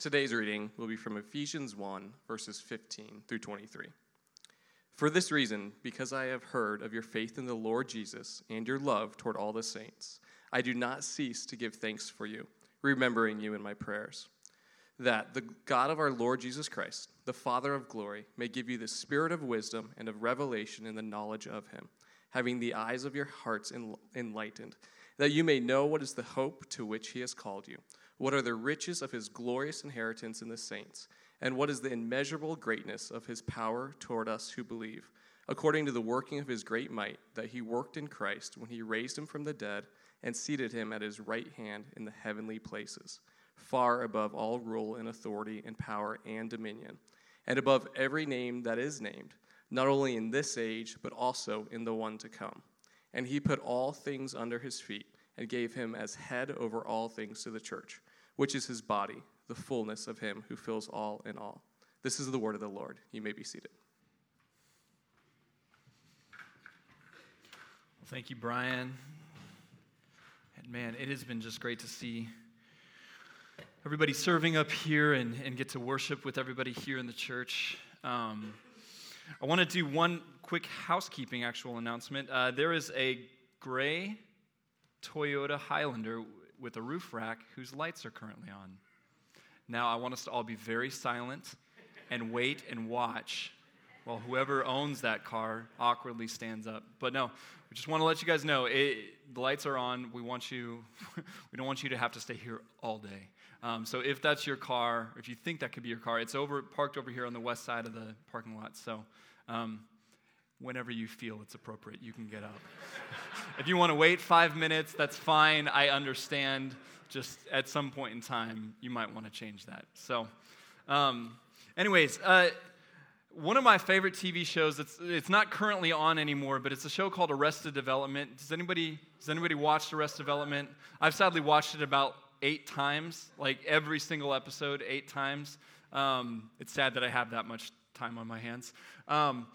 Today's reading will be from Ephesians 1, verses 15 through 23. For this reason, because I have heard of your faith in the Lord Jesus and your love toward all the saints, I do not cease to give thanks for you, remembering you in my prayers. That the God of our Lord Jesus Christ, the Father of glory, may give you the spirit of wisdom and of revelation in the knowledge of him, having the eyes of your hearts enlightened, that you may know what is the hope to which he has called you what are the riches of his glorious inheritance in the saints? And what is the immeasurable greatness of his power toward us who believe, according to the working of his great might that he worked in Christ when he raised him from the dead and seated him at his right hand in the heavenly places, far above all rule and authority and power and dominion, and above every name that is named, not only in this age, but also in the one to come. And he put all things under his feet and gave him as head over all things to the church which is his body, the fullness of him who fills all in all. This is the word of the Lord. You may be seated. Thank you, Brian. And man, it has been just great to see everybody serving up here and, and get to worship with everybody here in the church. Um, I want to do one quick housekeeping actual announcement. Uh, there is a gray Toyota Highlander with a roof rack whose lights are currently on. Now, I want us to all be very silent and wait and watch while whoever owns that car awkwardly stands up. But no, we just want to let you guys know it, the lights are on. We want you, we don't want you to have to stay here all day. Um, so if that's your car, if you think that could be your car, it's over parked over here on the west side of the parking lot. So um, whenever you feel it's appropriate, you can get up. if you want to wait five minutes, that's fine. I understand. Just at some point in time, you might want to change that. So, um, anyways, uh, one of my favorite TV shows. It's it's not currently on anymore, but it's a show called Arrested Development. Does anybody does anybody watch Arrested Development? I've sadly watched it about eight times, like every single episode, eight times. Um, it's sad that I have that much time on my hands. Um,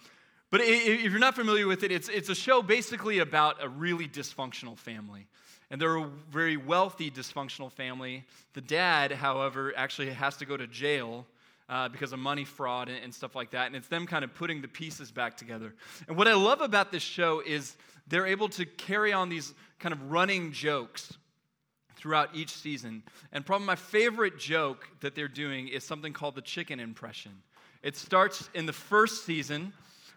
but if you're not familiar with it, it's, it's a show basically about a really dysfunctional family. And they're a very wealthy, dysfunctional family. The dad, however, actually has to go to jail uh, because of money fraud and, and, stuff like that. And it's them kind of putting the pieces back together. And what I love about this show is they're able to carry on these kind of running jokes throughout each season. And probably my favorite joke that they're doing is something called the chicken impression. It starts in the first season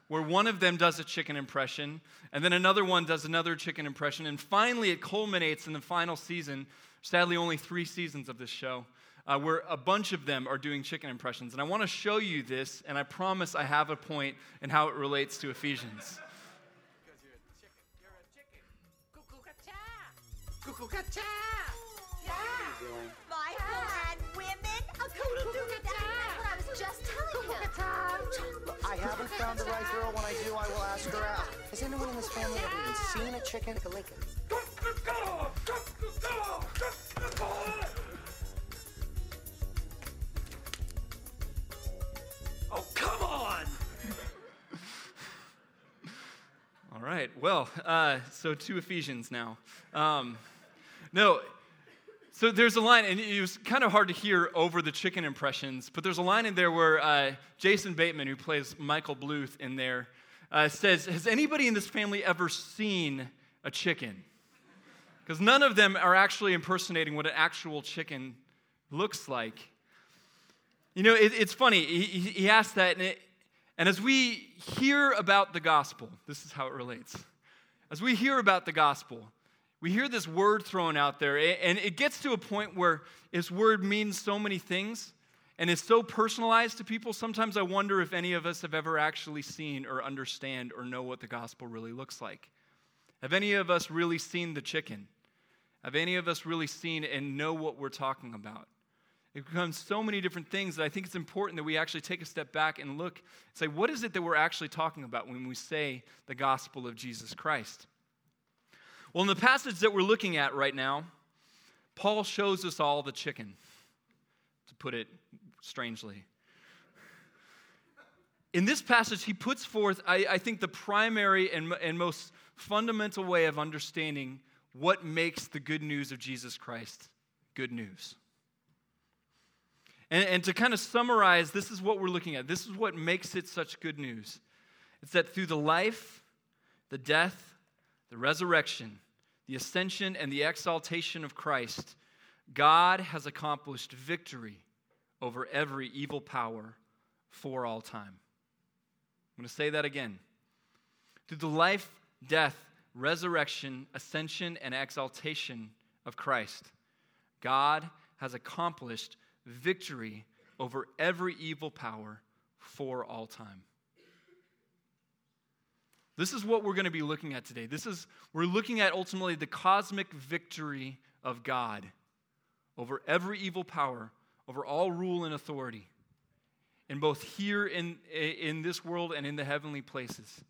where one of them does a chicken impression, and then another one does another chicken impression, and finally it culminates in the final season. Sadly, only three seasons of this show, uh, where a bunch of them are doing chicken impressions. And I want to show you this, and I promise I have a point in how it relates to Ephesians. Yeah. Michael and women. That's what I was just telling him. I haven't found the right girl. When I do, I will ask her out. Has anyone in this family ever even seen a chicken? Like a Lincoln. Oh, come on! All right, well, uh, so to Ephesians now. Um, no, so there's a line, and it was kind of hard to hear over the chicken impressions, but there's a line in there where uh, Jason Bateman, who plays Michael Bluth in there, uh, says, Has anybody in this family ever seen a chicken? Because none of them are actually impersonating what an actual chicken looks like. You know, it, it's funny. He, he asked that, and, it, and as we hear about the gospel, this is how it relates. As we hear about the gospel, we hear this word thrown out there, and it gets to a point where this word means so many things and is so personalized to people. Sometimes I wonder if any of us have ever actually seen or understand or know what the gospel really looks like. Have any of us really seen the chicken? Have any of us really seen and know what we're talking about? It becomes so many different things that I think it's important that we actually take a step back and look and say, what is it that we're actually talking about when we say the gospel of Jesus Christ? Well, in the passage that we're looking at right now, Paul shows us all the chicken, to put it strangely. In this passage, he puts forth, I, I think, the primary and, and most fundamental way of understanding what makes the good news of Jesus Christ good news. And, and to kind of summarize, this is what we're looking at. This is what makes it such good news. It's that through the life, the death, the resurrection, the ascension, and the exaltation of Christ, God has accomplished victory over every evil power for all time. I'm going to say that again. Through the life, death, resurrection, ascension, and exaltation of Christ, God has accomplished victory over every evil power for all time. This is what we're going to be looking at today. This is we're looking at ultimately the cosmic victory of God over every evil power, over all rule and authority, in both here in, in this world and in the heavenly places.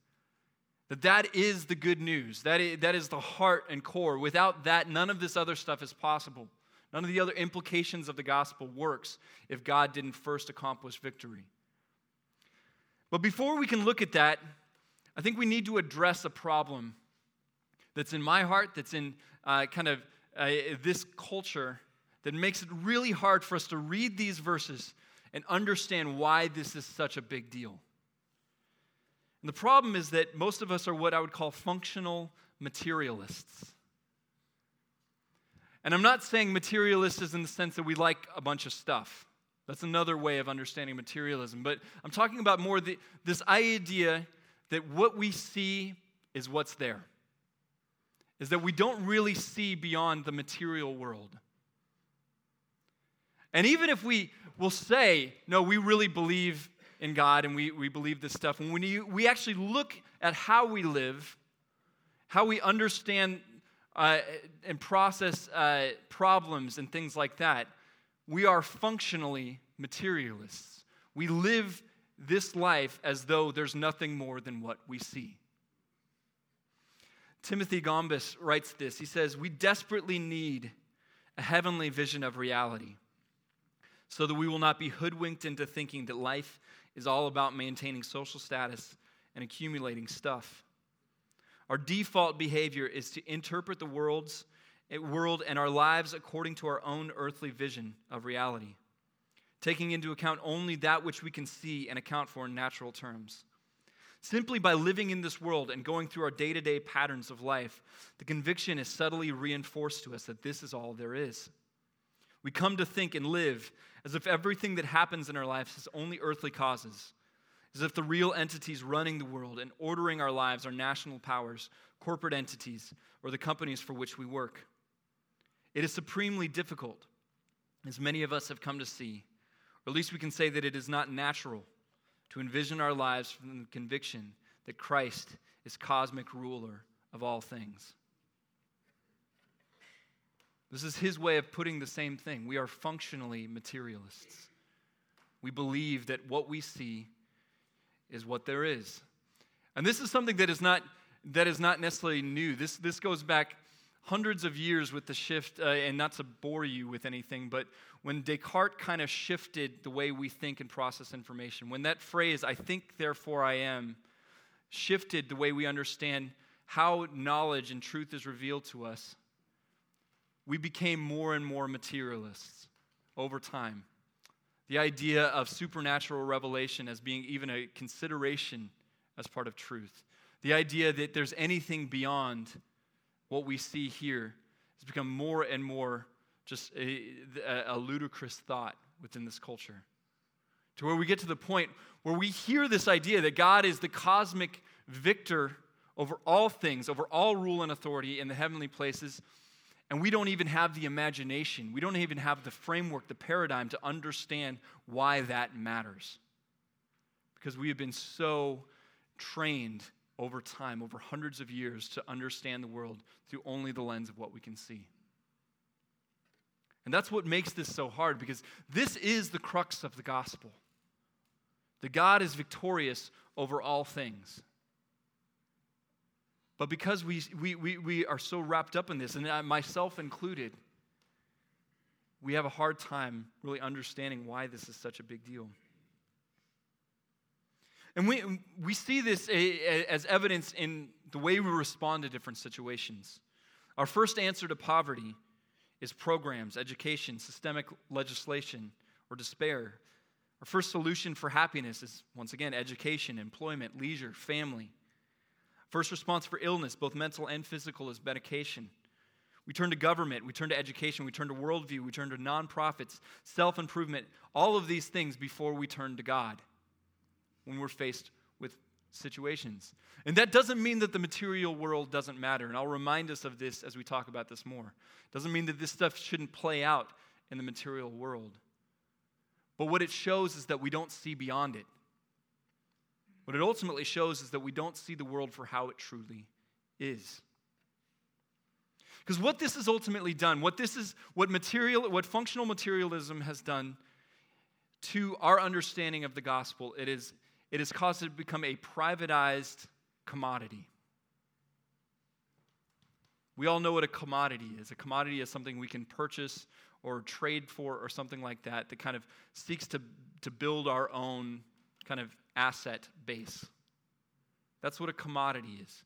That that is the good news. That is, that is the heart and core. Without that, none of this other stuff is possible. None of the other implications of the gospel works if God didn't first accomplish victory. But before we can look at that, I think we need to address a problem that's in my heart, that's in uh, kind of uh, this culture, that makes it really hard for us to read these verses and understand why this is such a big deal. And the problem is that most of us are what I would call functional materialists. And I'm not saying materialists is in the sense that we like a bunch of stuff. That's another way of understanding materialism. But I'm talking about more the, this idea that what we see is what's there, is that we don't really see beyond the material world. And even if we will say, no, we really believe in God and we, we believe this stuff, and when you, we actually look at how we live, how we understand uh, and process uh, problems and things like that, we are functionally materialists. We live this life as though there's nothing more than what we see. Timothy Gombis writes this. He says, We desperately need a heavenly vision of reality so that we will not be hoodwinked into thinking that life is all about maintaining social status and accumulating stuff. Our default behavior is to interpret the world's world and our lives according to our own earthly vision of reality, taking into account only that which we can see and account for in natural terms. Simply by living in this world and going through our day to day patterns of life, the conviction is subtly reinforced to us that this is all there is. We come to think and live as if everything that happens in our lives has only earthly causes as if the real entities running the world and ordering our lives are national powers, corporate entities, or the companies for which we work. It is supremely difficult, as many of us have come to see, or at least we can say that it is not natural to envision our lives from the conviction that Christ is cosmic ruler of all things. This is his way of putting the same thing. We are functionally materialists. We believe that what we see is what there is. And this is something that is not, that is not necessarily new. This, this goes back hundreds of years with the shift, uh, and not to bore you with anything, but when Descartes kind of shifted the way we think and process information, when that phrase, I think, therefore I am, shifted the way we understand how knowledge and truth is revealed to us, we became more and more materialists over time the idea of supernatural revelation as being even a consideration as part of truth. The idea that there's anything beyond what we see here has become more and more just a, a, ludicrous thought within this culture. To where we get to the point where we hear this idea that God is the cosmic victor over all things, over all rule and authority in the heavenly places, and we don't even have the imagination, we don't even have the framework, the paradigm to understand why that matters. Because we have been so trained over time, over hundreds of years, to understand the world through only the lens of what we can see. And that's what makes this so hard because this is the crux of the gospel. The God is victorious over all things. But because we, we, we, we are so wrapped up in this, and myself included, we have a hard time really understanding why this is such a big deal. And we, we see this as evidence in the way we respond to different situations. Our first answer to poverty is programs, education, systemic legislation, or despair. Our first solution for happiness is, once again, education, employment, leisure, family. First response for illness, both mental and physical, is medication. We turn to government, we turn to education, we turn to worldview, we turn to nonprofits, self improvement, all of these things before we turn to God when we're faced with situations. And that doesn't mean that the material world doesn't matter. And I'll remind us of this as we talk about this more. It doesn't mean that this stuff shouldn't play out in the material world. But what it shows is that we don't see beyond it. What it ultimately shows is that we don't see the world for how it truly is. Because what this has ultimately done, what this is, what material, what functional materialism has done to our understanding of the gospel, it is it has caused it to become a privatized commodity. We all know what a commodity is. A commodity is something we can purchase or trade for or something like that that kind of seeks to, to build our own kind of asset base. That's what a commodity is.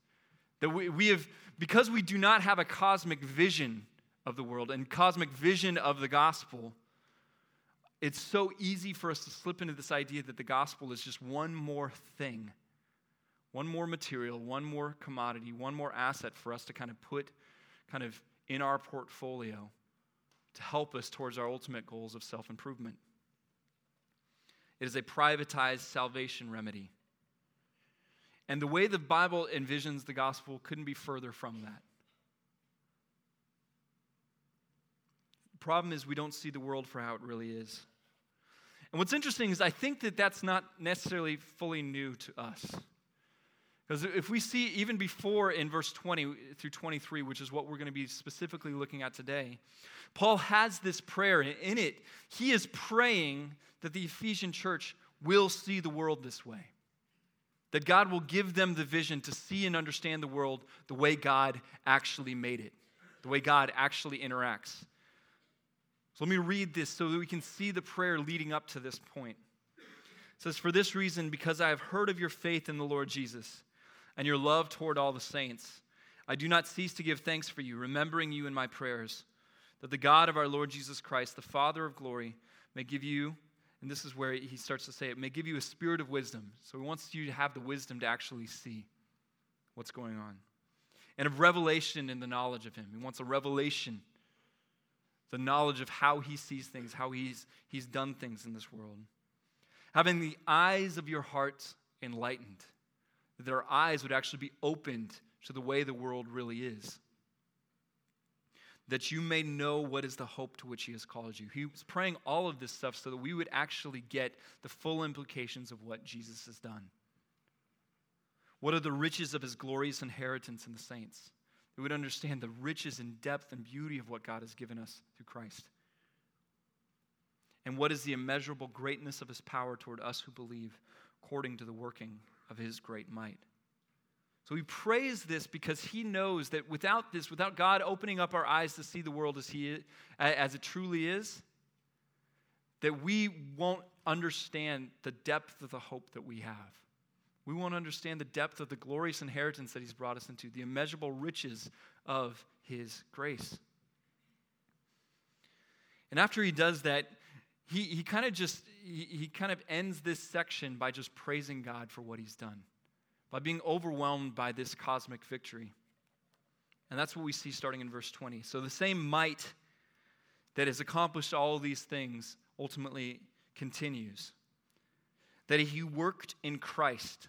That we, we have, because we do not have a cosmic vision of the world and cosmic vision of the gospel, it's so easy for us to slip into this idea that the gospel is just one more thing, one more material, one more commodity, one more asset for us to kind of put kind of in our portfolio to help us towards our ultimate goals of self improvement. It is a privatized salvation remedy. And the way the Bible envisions the gospel couldn't be further from that. The problem is we don't see the world for how it really is. And what's interesting is I think that that's not necessarily fully new to us. Because if we see even before in verse 20 through 23, which is what we're going to be specifically looking at today, Paul has this prayer. And in it, he is praying that the Ephesian church will see the world this way that God will give them the vision to see and understand the world the way God actually made it, the way God actually interacts. Let me read this so that we can see the prayer leading up to this point. It says, For this reason, because I have heard of your faith in the Lord Jesus and your love toward all the saints, I do not cease to give thanks for you, remembering you in my prayers, that the God of our Lord Jesus Christ, the Father of glory, may give you and this is where he starts to say it may give you a spirit of wisdom. So he wants you to have the wisdom to actually see what's going on. And of revelation in the knowledge of him. He wants a revelation, the knowledge of how he sees things, how he's, he's done things in this world. Having the eyes of your heart enlightened, that our eyes would actually be opened to the way the world really is that you may know what is the hope to which he has called you. He was praying all of this stuff so that we would actually get the full implications of what Jesus has done. What are the riches of his glorious inheritance in the saints? That we would understand the riches and depth and beauty of what God has given us through Christ. And what is the immeasurable greatness of his power toward us who believe, according to the working of his great might? So he prays this because he knows that without this, without God opening up our eyes to see the world as, he, as it truly is, that we won't understand the depth of the hope that we have. We won't understand the depth of the glorious inheritance that he's brought us into, the immeasurable riches of his grace. And after he does that, he, he kind of just he, he kind of ends this section by just praising God for what he's done by being overwhelmed by this cosmic victory. And that's what we see starting in verse 20. So the same might that has accomplished all these things ultimately continues. That he worked in Christ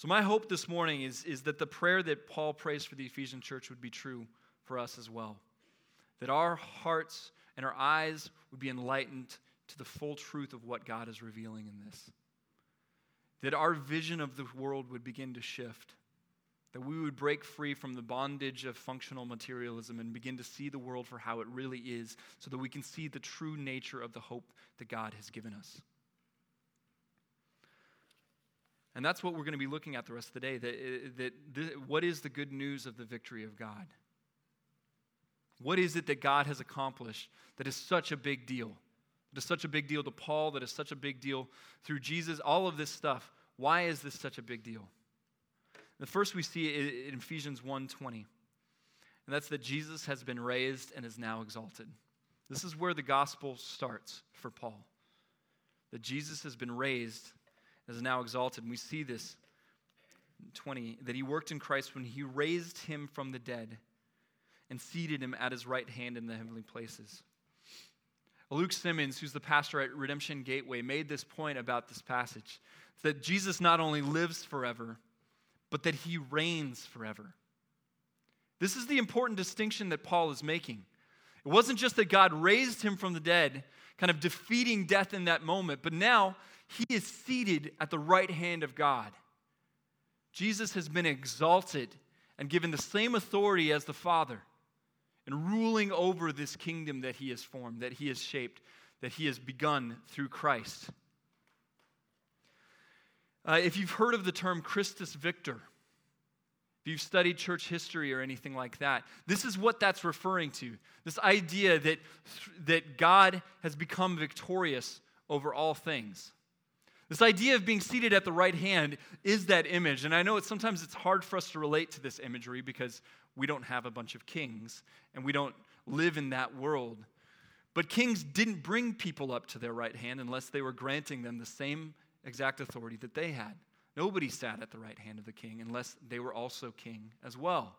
So, my hope this morning is, is that the prayer that Paul prays for the Ephesian church would be true for us as well. That our hearts and our eyes would be enlightened to the full truth of what God is revealing in this that our vision of the world would begin to shift, that we would break free from the bondage of functional materialism and begin to see the world for how it really is, so that we can see the true nature of the hope that God has given us. And that's what we're going to be looking at the rest of the day. That, uh, that, what is the good news of the victory of God? What is it that God has accomplished that is such a big deal? That is such a big deal to Paul, that is such a big deal through Jesus, all of this stuff. Why is this such a big deal? The first we see in Ephesians 1:20. And that's that Jesus has been raised and is now exalted. This is where the gospel starts for Paul. That Jesus has been raised is now exalted. And we see this 20 that he worked in Christ when he raised him from the dead and seated him at his right hand in the heavenly places. Luke Simmons, who's the pastor at Redemption Gateway, made this point about this passage that Jesus not only lives forever, but that he reigns forever. This is the important distinction that Paul is making. It wasn't just that God raised him from the dead, kind of defeating death in that moment, but now he is seated at the right hand of God. Jesus has been exalted and given the same authority as the Father and ruling over this kingdom that he has formed, that he has shaped, that he has begun through Christ. Uh, if you've heard of the term Christus Victor, if you've studied church history or anything like that, this is what that's referring to. This idea that, that God has become victorious over all things. This idea of being seated at the right hand is that image. And I know it's, sometimes it's hard for us to relate to this imagery because we don't have a bunch of kings and we don't live in that world. But kings didn't bring people up to their right hand unless they were granting them the same exact authority that they had. Nobody sat at the right hand of the king unless they were also king as well.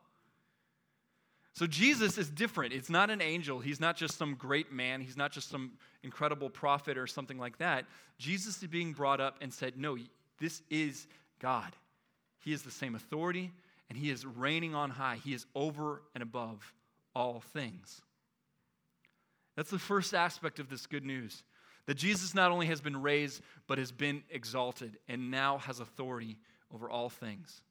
So Jesus is different. It's not an angel. He's not just some great man. He's not just some incredible prophet or something like that. Jesus is being brought up and said, No, this is God. He is the same authority, and he is reigning on high. He is over and above all things. That's the first aspect of this good news that Jesus not only has been raised, but has been exalted and now has authority over all things.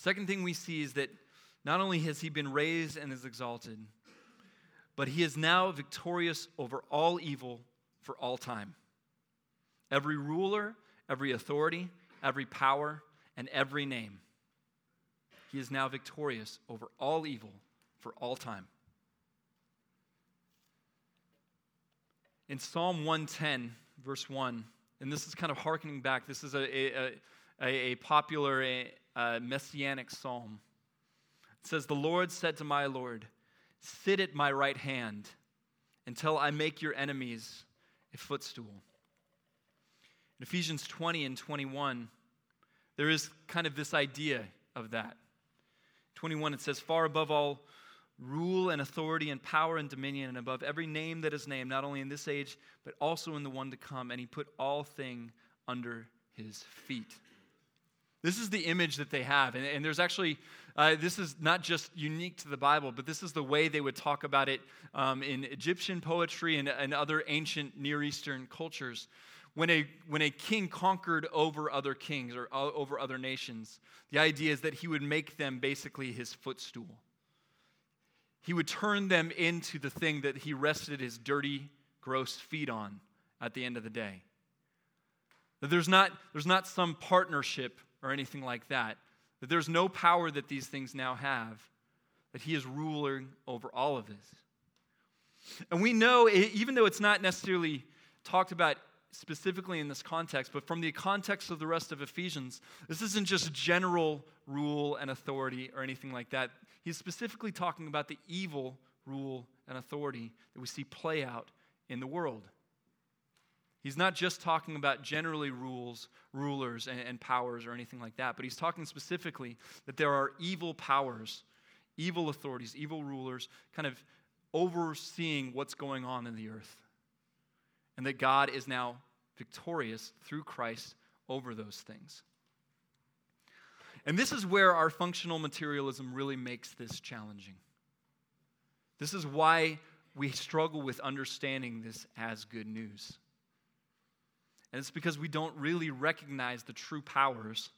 Second thing we see is that not only has he been raised and is exalted, but he is now victorious over all evil for all time. Every ruler, every authority, every power, and every name. He is now victorious over all evil for all time. In Psalm 110, verse 1, and this is kind of harkening back, this is a, a, a, a popular a, a messianic psalm. It says, The Lord said to my Lord, Sit at my right hand until I make your enemies a footstool. In Ephesians 20 and 21, there is kind of this idea of that. 21, it says, Far above all rule and authority and power and dominion, and above every name that is named, not only in this age, but also in the one to come. And he put all thing under his feet. This is the image that they have. And, and there's actually, uh, this is not just unique to the Bible, but this is the way they would talk about it um, in Egyptian poetry and, and other ancient Near Eastern cultures when a, when a king conquered over other kings or uh, over other nations, the idea is that he would make them basically his footstool. He would turn them into the thing that he rested his dirty, gross feet on at the end of the day. That there's not, there's not some partnership or anything like that. That there's no power that these things now have. That he is ruling over all of this. And we know, even though it's not necessarily talked about specifically in this context, but from the context of the rest of Ephesians, this isn't just general rule and authority or anything like that. He's specifically talking about the evil rule and authority that we see play out in the world. He's not just talking about generally rules, rulers, and, and powers or anything like that, but he's talking specifically that there are evil powers, evil authorities, evil rulers kind of overseeing what's going on in the earth and that God is now victorious through Christ over those things. And this is where our functional materialism really makes this challenging. This is why we struggle with understanding this as good news. And it's because we don't really recognize the true powers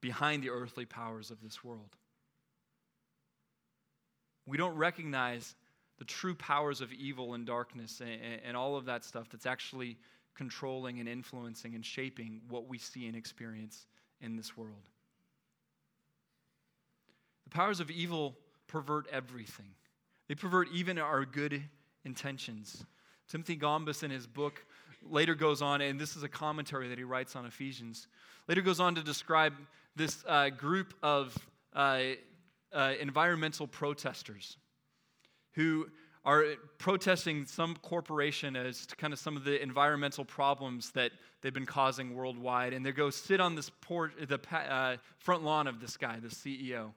behind the earthly powers of this world. We don't recognize the true powers of evil and darkness and, and all of that stuff that's actually controlling and influencing and shaping what we see and experience in this world. The powers of evil pervert everything, they pervert even our good intentions. Timothy Gombis, in his book, later goes on, and this is a commentary that he writes on Ephesians, later goes on to describe this uh, group of uh, uh, environmental protesters who are protesting some corporation as to kind of some of the environmental problems that they've been causing worldwide. And they go sit on this port, the uh, front lawn of this guy, the CEO.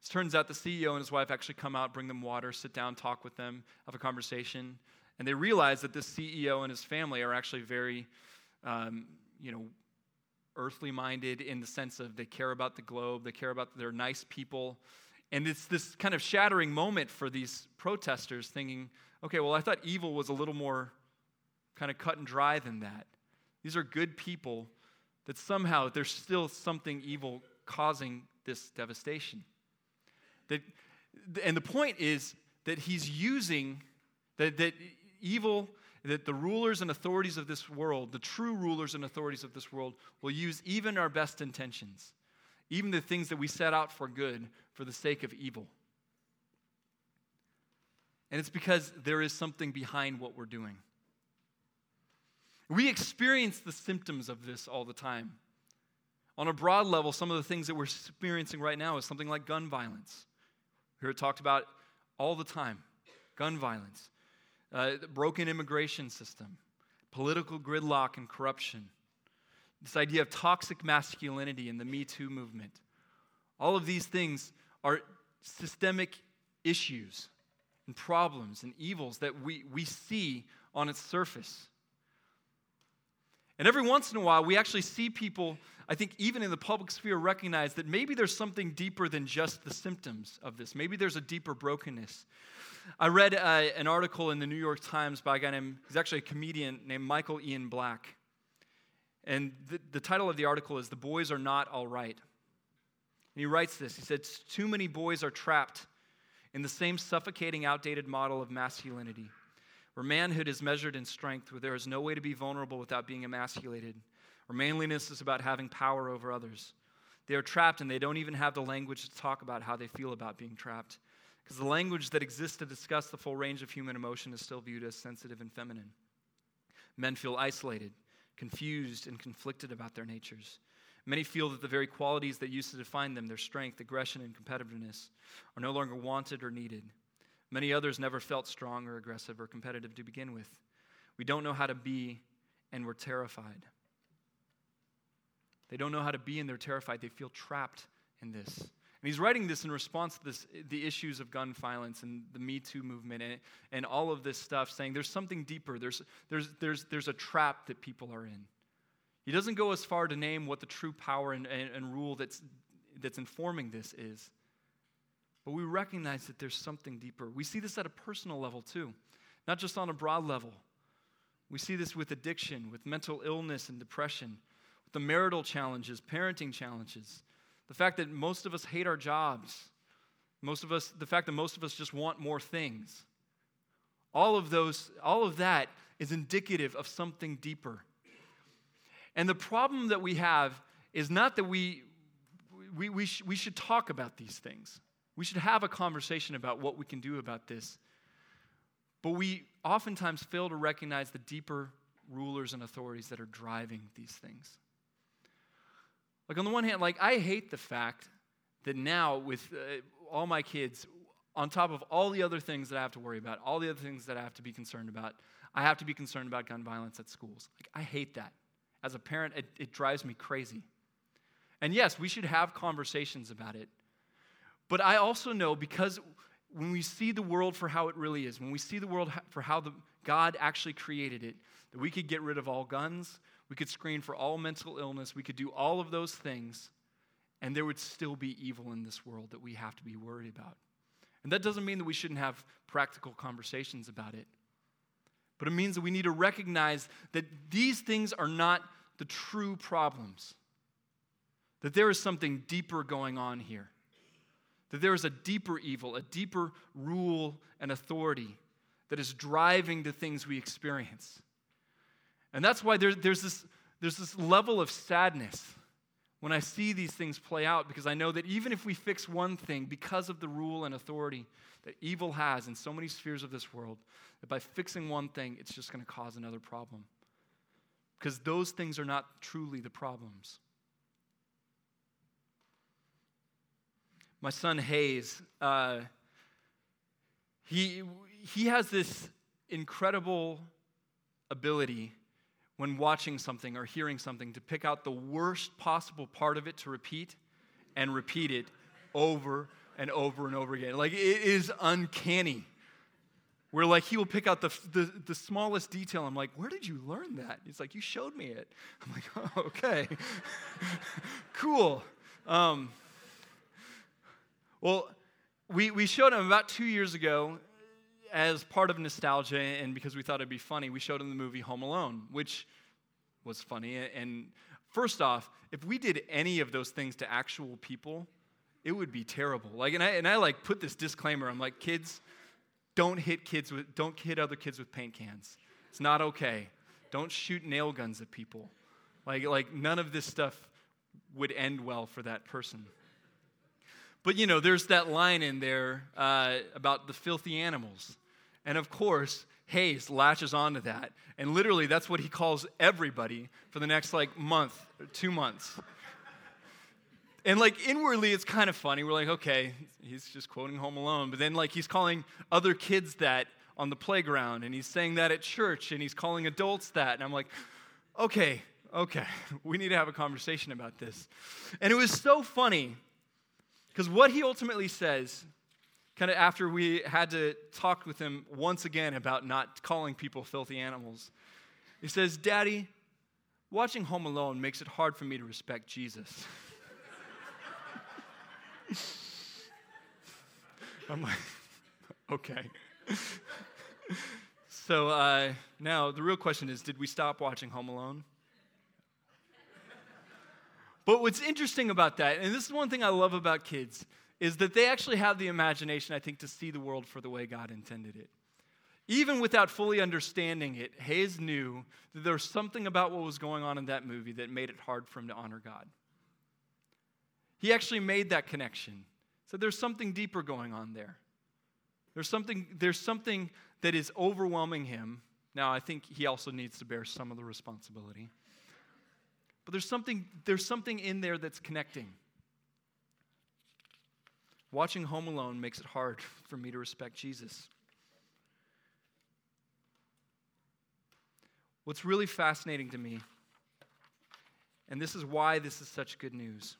It turns out the CEO and his wife actually come out, bring them water, sit down, talk with them, have a conversation. And they realize that this CEO and his family are actually very, um, you know, earthly minded in the sense of they care about the globe, they care about, they're nice people. And it's this kind of shattering moment for these protesters thinking, okay, well, I thought evil was a little more kind of cut and dry than that. These are good people that somehow there's still something evil causing this devastation. That, and the point is that he's using that, that evil, that the rulers and authorities of this world, the true rulers and authorities of this world, will use even our best intentions, even the things that we set out for good, for the sake of evil. And it's because there is something behind what we're doing. We experience the symptoms of this all the time. On a broad level, some of the things that we're experiencing right now is something like gun violence. We hear it talked about all the time gun violence, uh, broken immigration system, political gridlock and corruption, this idea of toxic masculinity in the Me Too movement. All of these things are systemic issues and problems and evils that we, we see on its surface. And every once in a while, we actually see people, I think, even in the public sphere, recognize that maybe there's something deeper than just the symptoms of this. Maybe there's a deeper brokenness. I read uh, an article in the New York Times by a guy named, he's actually a comedian named Michael Ian Black. And the, the title of the article is The Boys Are Not All Right. And he writes this He said, Too many boys are trapped in the same suffocating, outdated model of masculinity, where manhood is measured in strength, where there is no way to be vulnerable without being emasculated, where manliness is about having power over others. They are trapped and they don't even have the language to talk about how they feel about being trapped. Because the language that exists to discuss the full range of human emotion is still viewed as sensitive and feminine. Men feel isolated, confused, and conflicted about their natures. Many feel that the very qualities that used to define them, their strength, aggression, and competitiveness, are no longer wanted or needed. Many others never felt strong or aggressive or competitive to begin with. We don't know how to be, and we're terrified. They don't know how to be, and they're terrified. They feel trapped in this. And he's writing this in response to this, the issues of gun violence and the Me Too movement and, and all of this stuff, saying there's something deeper. There's, there's, there's, there's a trap that people are in. He doesn't go as far to name what the true power and, and, and rule that's, that's informing this is. But we recognize that there's something deeper. We see this at a personal level too, not just on a broad level. We see this with addiction, with mental illness and depression, with the marital challenges, parenting challenges, the fact that most of us hate our jobs, most of us, the fact that most of us just want more things. All of those, all of that is indicative of something deeper. And the problem that we have is not that we, we, we, sh- we should talk about these things. We should have a conversation about what we can do about this. But we oftentimes fail to recognize the deeper rulers and authorities that are driving these things. Like, on the one hand, like, I hate the fact that now, with uh, all my kids, on top of all the other things that I have to worry about, all the other things that I have to be concerned about, I have to be concerned about gun violence at schools. Like, I hate that. As a parent, it, it drives me crazy. And yes, we should have conversations about it. But I also know because when we see the world for how it really is, when we see the world for how the, God actually created it, that we could get rid of all guns, we could screen for all mental illness, we could do all of those things, and there would still be evil in this world that we have to be worried about. And that doesn't mean that we shouldn't have practical conversations about it. But it means that we need to recognize that these things are not the true problems, that there is something deeper going on here, that there is a deeper evil, a deeper rule and authority that is driving the things we experience. And that's why there, there's, this, there's this level of sadness when I see these things play out because I know that even if we fix one thing because of the rule and authority that evil has in so many spheres of this world, that by fixing one thing, it's just going to cause another problem. Because those things are not truly the problems. My son Hayes, uh, he, he has this incredible ability when watching something or hearing something to pick out the worst possible part of it to repeat and repeat it over and over and over again. Like it is uncanny. Where like he will pick out the, the, the smallest detail. I'm like, where did you learn that? He's like, you showed me it. I'm like, oh, okay, cool. Um, well, we, we showed him about two years ago as part of nostalgia and because we thought it'd be funny, we showed him the movie Home Alone, which was funny. And first off, if we did any of those things to actual people, it would be terrible. Like, and I, and I like put this disclaimer. I'm like, kids, don't hit kids with, don't hit other kids with paint cans. It's not okay. Don't shoot nail guns at people. Like, like none of this stuff would end well for that person. But you know, there's that line in there uh, about the filthy animals. And of course, Hayes latches onto that. And literally, that's what he calls everybody for the next like month, two months. And like inwardly, it's kind of funny. We're like, okay, he's just quoting Home Alone. But then, like, he's calling other kids that on the playground, and he's saying that at church, and he's calling adults that. And I'm like, okay, okay, we need to have a conversation about this. And it was so funny because what he ultimately says, kind of after we had to talk with him once again about not calling people filthy animals, he says, Daddy, watching Home Alone makes it hard for me to respect Jesus. I'm like, okay. so uh, now the real question is did we stop watching Home Alone? But what's interesting about that, and this is one thing I love about kids, is that they actually have the imagination, I think, to see the world for the way God intended it. Even without fully understanding it, Hayes knew that there was something about what was going on in that movie that made it hard for him to honor God. He actually made that connection. So there's something deeper going on there. There's something, there's something that is overwhelming him. Now, I think he also needs to bear some of the responsibility. But there's something, there's something in there that's connecting. Watching Home Alone makes it hard for me to respect Jesus. What's really fascinating to me, and this is why this is such good news,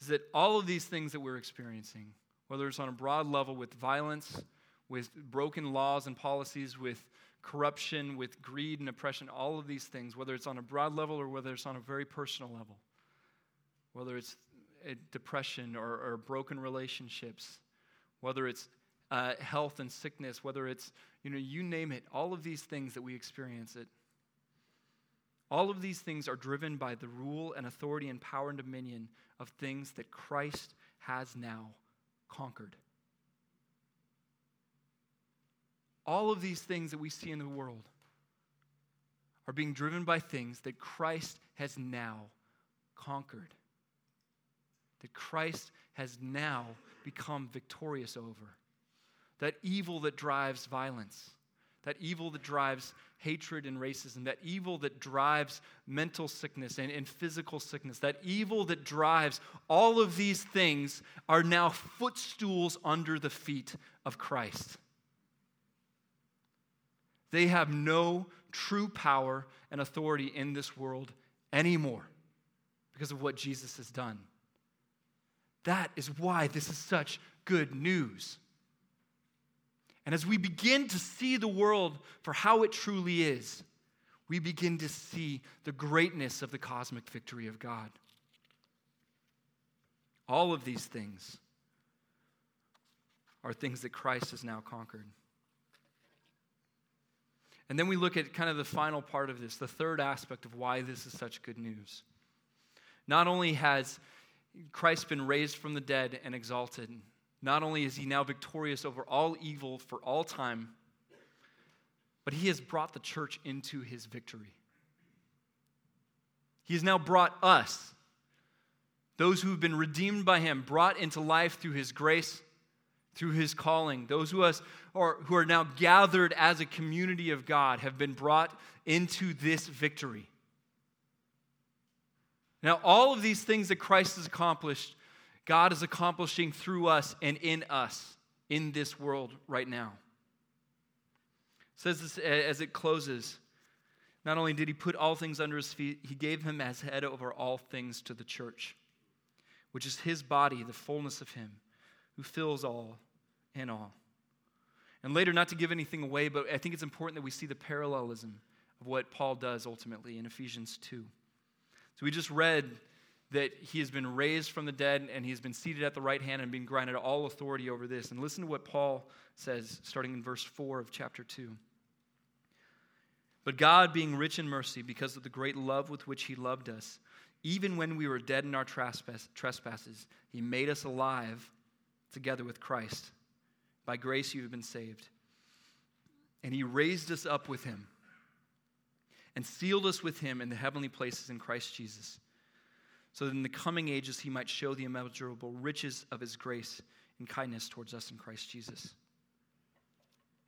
is that all of these things that we're experiencing, whether it's on a broad level with violence, with broken laws and policies, with corruption, with greed and oppression, all of these things, whether it's on a broad level or whether it's on a very personal level, whether it's depression or, or, broken relationships, whether it's uh, health and sickness, whether it's, you know, you name it, all of these things that we experience it. All of these things are driven by the rule and authority and power and dominion of things that Christ has now conquered. All of these things that we see in the world are being driven by things that Christ has now conquered. That Christ has now become victorious over. That evil that drives violence, that evil that drives hatred and racism, that evil that drives mental sickness and, and physical sickness, that evil that drives all of these things are now footstools under the feet of Christ. They have no true power and authority in this world anymore because of what Jesus has done. That is why this is such good news. And as we begin to see the world for how it truly is, we begin to see the greatness of the cosmic victory of God. All of these things are things that Christ has now conquered. And then we look at kind of the final part of this, the third aspect of why this is such good news. Not only has Christ been raised from the dead and exalted, not only is he now victorious over all evil for all time, but he has brought the church into his victory. He has now brought us, those who have been redeemed by him, brought into life through his grace, through his calling. Those who, us, or, who are now gathered as a community of God have been brought into this victory. Now, all of these things that Christ has accomplished, God is accomplishing through us and in us in this world right now. It says this as it closes. Not only did he put all things under his feet, he gave him as head over all things to the church, which is his body, the fullness of him, who fills all in all. And later, not to give anything away, but I think it's important that we see the parallelism of what Paul does ultimately in Ephesians 2. So we just read that he has been raised from the dead and he has been seated at the right hand and being granted all authority over this. And listen to what Paul says, starting in verse 4 of chapter 2. But God, being rich in mercy, because of the great love with which he loved us, even when we were dead in our trespass, trespasses, he made us alive together with Christ. By grace you have been saved. And he raised us up with him and sealed us with him in the heavenly places in Christ Jesus, so that in the coming ages he might show the immeasurable riches of his grace and kindness towards us in Christ Jesus.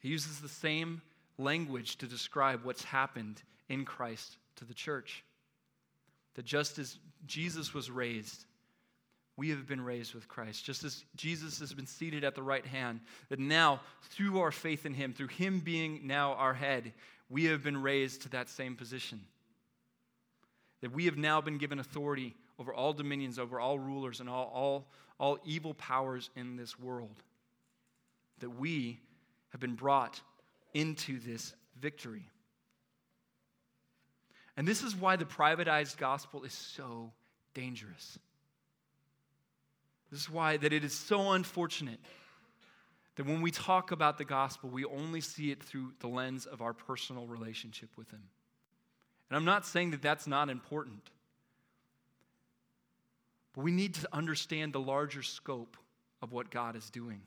He uses the same language to describe what's happened in Christ to the church. That just as Jesus was raised, we have been raised with Christ. Just as Jesus has been seated at the right hand, that now, through our faith in him, through him being now our head, we have been raised to that same position. That we have now been given authority over all dominions, over all rulers, and all, all, all evil powers in this world. That we have been brought into this victory. And this is why the privatized gospel is so dangerous. This is why that it is so unfortunate that when we talk about the gospel, we only see it through the lens of our personal relationship with Him. And I'm not saying that that's not important, but we need to understand the larger scope of what God is doing.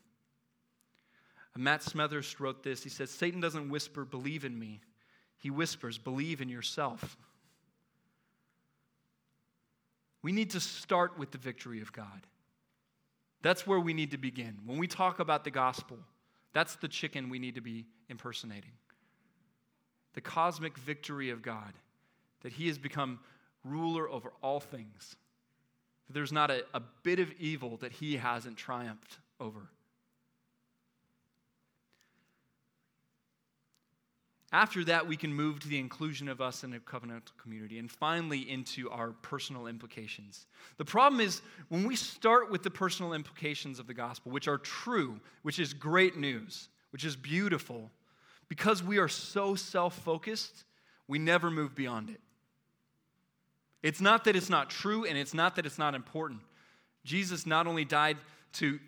And Matt Smethurst wrote this. He says, Satan doesn't whisper, believe in me. He whispers, believe in yourself. We need to start with the victory of God. That's where we need to begin. When we talk about the gospel, that's the chicken we need to be impersonating. The cosmic victory of God, that He has become ruler over all things. There's not a, a bit of evil that He hasn't triumphed over. After that, we can move to the inclusion of us in a covenantal community and finally into our personal implications. The problem is when we start with the personal implications of the gospel, which are true, which is great news, which is beautiful, because we are so self focused, we never move beyond it. It's not that it's not true and it's not that it's not important. Jesus not only died to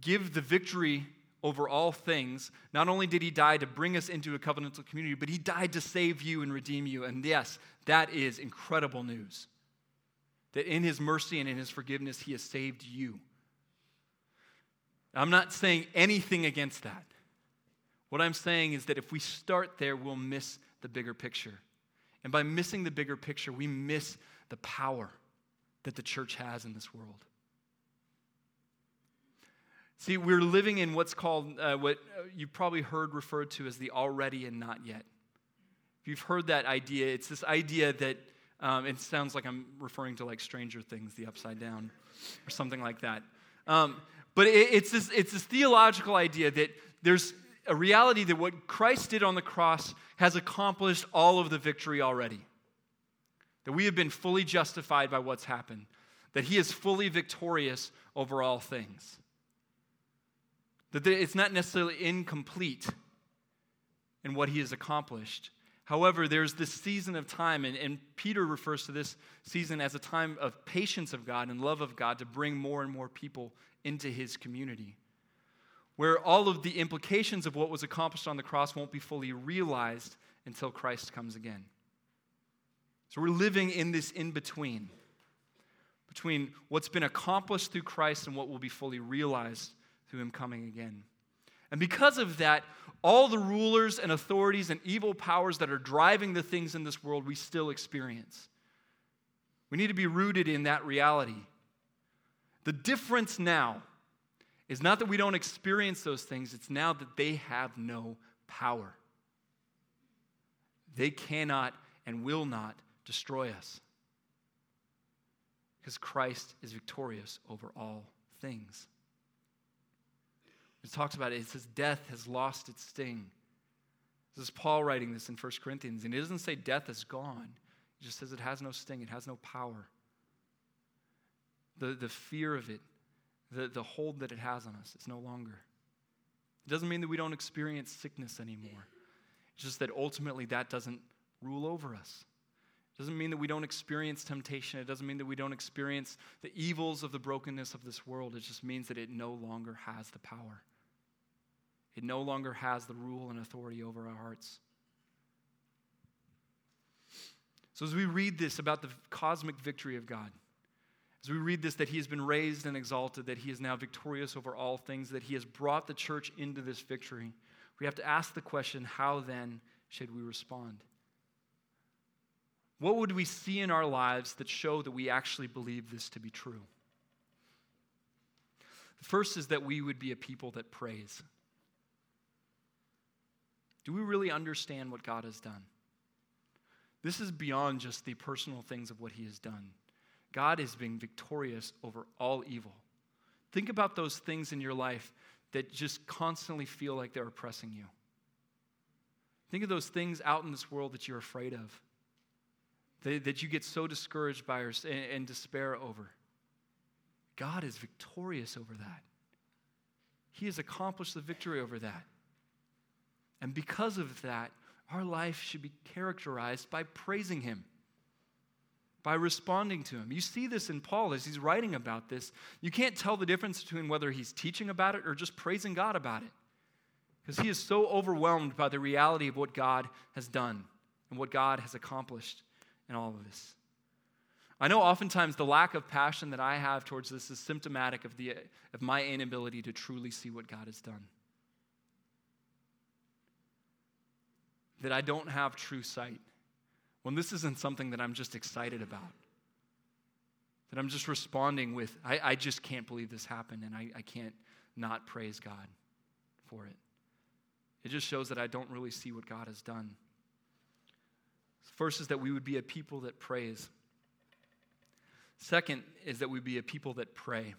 give the victory over all things. Not only did he die to bring us into a covenantal community, but he died to save you and redeem you. And yes, that is incredible news. That in his mercy and in his forgiveness, he has saved you. I'm not saying anything against that. What I'm saying is that if we start there, we'll miss the bigger picture. And by missing the bigger picture, we miss the power that the church has in this world. See, we're living in what's called, uh, what you've probably heard referred to as the already and not yet. If you've heard that idea, it's this idea that um, it sounds like I'm referring to like Stranger Things, the upside down, or something like that. Um, but it, it's, this, it's this theological idea that there's a reality that what Christ did on the cross has accomplished all of the victory already. That we have been fully justified by what's happened, that He is fully victorious over all things. That it's not necessarily incomplete in what he has accomplished. However, there's this season of time, and, and, Peter refers to this season as a time of patience of God and love of God to bring more and more people into his community, where all of the implications of what was accomplished on the cross won't be fully realized until Christ comes again. So we're living in this in between, between what's been accomplished through Christ and what will be fully realized through him coming again. And because of that, all the rulers and authorities and evil powers that are driving the things in this world we still experience. We need to be rooted in that reality. The difference now is not that we don't experience those things, it's now that they have no power. They cannot and will not destroy us because Christ is victorious over all things. It talks about it, it says, Death has lost its sting. This is Paul writing this in 1 Corinthians, and he doesn't say death is gone. He just says it has no sting, it has no power. The, the fear of it, the, the hold that it has on us, it's no longer. It doesn't mean that we don't experience sickness anymore. It's just that ultimately that doesn't rule over us. It doesn't mean that we don't experience temptation. It doesn't mean that we don't experience the evils of the brokenness of this world. It just means that it no longer has the power. It no longer has the rule and authority over our hearts. So, as we read this about the cosmic victory of God, as we read this, that he has been raised and exalted, that he is now victorious over all things, that he has brought the church into this victory, we have to ask the question how then should we respond? What would we see in our lives that show that we actually believe this to be true? The first is that we would be a people that praise. Do we really understand what God has done? This is beyond just the personal things of what He has done. God is being victorious over all evil. Think about those things in your life that just constantly feel like they're oppressing you. Think of those things out in this world that you're afraid of, that, that you get so discouraged by and despair over. God is victorious over that. He has accomplished the victory over that. And because of that, our life should be characterized by praising Him by responding to him. You see this in Paul as he's writing about this. You can't tell the difference between whether he's teaching about it or just praising God about it. Because he is so overwhelmed by the reality of what God has done and what God has accomplished in all of this. I know oftentimes the lack of passion that I have towards this is symptomatic of, the, of my inability to truly see what God has done. That I don't have true sight when this isn't something that I'm just excited about. That I'm just responding with, I, I just can't believe this happened and I, I can't not praise God for it. It just shows that I don't really see what God has done. First is that we would be a people that praise. Second is that we be a people that pray.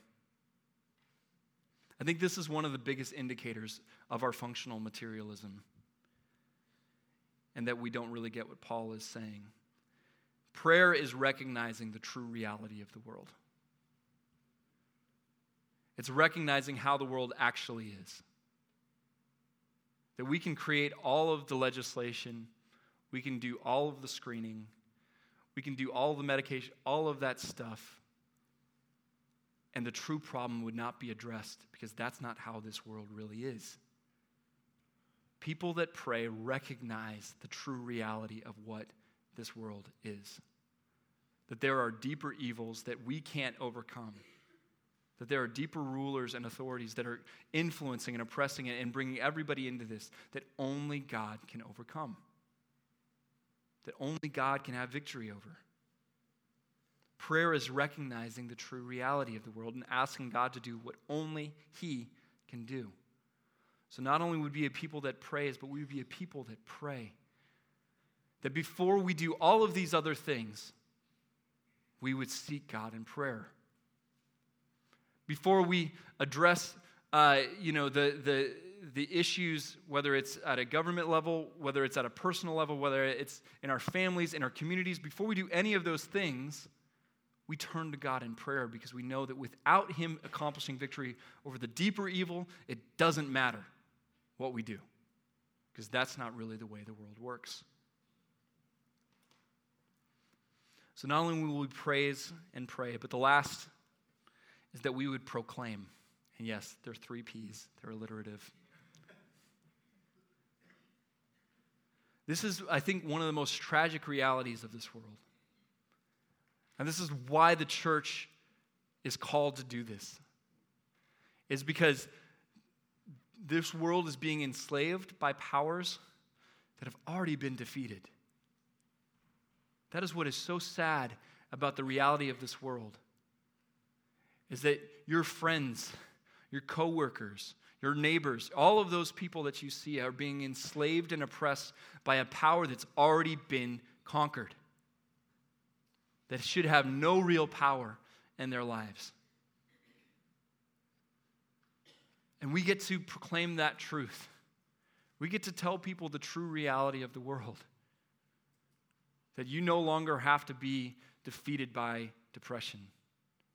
I think this is one of the biggest indicators of our functional materialism and that we don't really get what Paul is saying. Prayer is recognizing the true reality of the world. It's recognizing how the world actually is. That we can create all of the legislation, we can do all of the screening, we can do all the medication, all of that stuff, and the true problem would not be addressed because that's not how this world really is. People that pray recognize the true reality of what this world is. That there are deeper evils that we can't overcome. That there are deeper rulers and authorities that are influencing and oppressing it and bringing everybody into this that only God can overcome. That only God can have victory over. Prayer is recognizing the true reality of the world and asking God to do what only He can do. So not only would we be a people that praise, but we would be a people that pray. That before we do all of these other things, we would seek God in prayer. Before we address, uh, you know, the, the, the issues, whether it's at a government level, whether it's at a personal level, whether it's in our families, in our communities, before we do any of those things, we turn to God in prayer because we know that without Him accomplishing victory over the deeper evil, it doesn't matter what we do, because that's not really the way the world works. So, not only will we praise and pray, but the last is that we would proclaim. And yes, there are three P's, they're alliterative. This is, I think, one of the most tragic realities of this world. And this is why the church is called to do this. Is because this world is being enslaved by powers that have already been defeated. That is what is so sad about the reality of this world. Is that your friends, your coworkers, your neighbors, all of those people that you see are being enslaved and oppressed by a power that's already been conquered. That should have no real power in their lives. And we get to proclaim that truth. We get to tell people the true reality of the world. That you no longer have to be defeated by depression.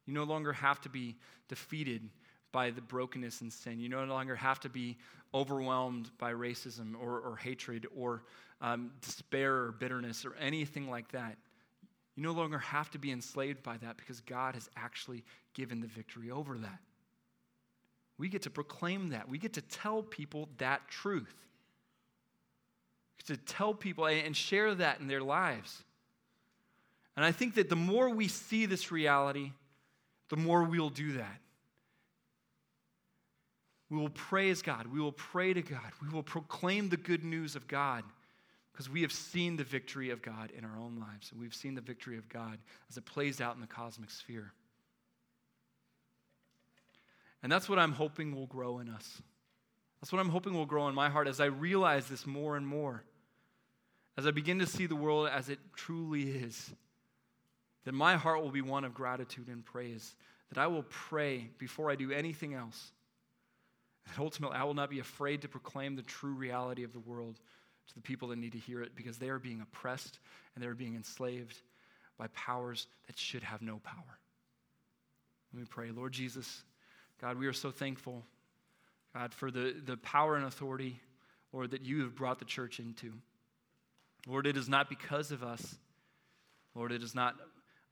You no longer have to be defeated by the brokenness and sin. You no longer have to be overwhelmed by racism or, or hatred or um, despair or bitterness or anything like that. You no longer have to be enslaved by that because God has actually given the victory over that. We get to proclaim that. We get to tell people that truth. To tell people and share that in their lives. And I think that the more we see this reality, the more we'll do that. We will praise God. We will pray to God. We will proclaim the good news of God because we have seen the victory of God in our own lives. And we've seen the victory of God as it plays out in the cosmic sphere. And that's what I'm hoping will grow in us. That's what I'm hoping will grow in my heart as I realize this more and more. As I begin to see the world as it truly is, that my heart will be one of gratitude and praise. That I will pray before I do anything else. That ultimately I will not be afraid to proclaim the true reality of the world to the people that need to hear it because they are being oppressed and they are being enslaved by powers that should have no power. Let me pray. Lord Jesus, God, we are so thankful, God, for the, the power and authority, Lord, that you have brought the church into. Lord, it is not because of us. Lord, it is not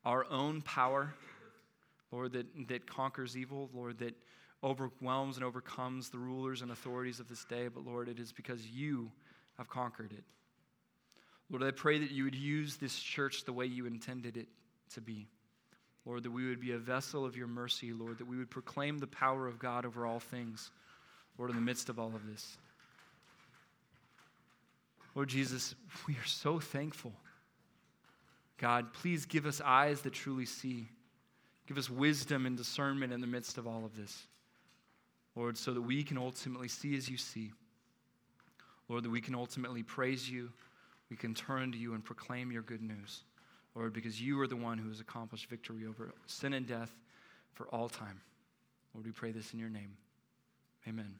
our own power, Lord, that, that conquers evil, Lord, that overwhelms and overcomes the rulers and authorities of this day, but Lord, it is because you have conquered it. Lord, I pray that you would use this church the way you intended it to be. Lord, that we would be a vessel of your mercy, Lord, that we would proclaim the power of God over all things, Lord, in the midst of all of this. Lord Jesus, we are so thankful. God, please give us eyes that truly see. Give us wisdom and discernment in the midst of all of this. Lord, so that we can ultimately see as you see. Lord, that we can ultimately praise you, we can turn to you and proclaim your good news. Lord, because you are the one who has accomplished victory over sin and death for all time. Lord, we pray this in your name. Amen.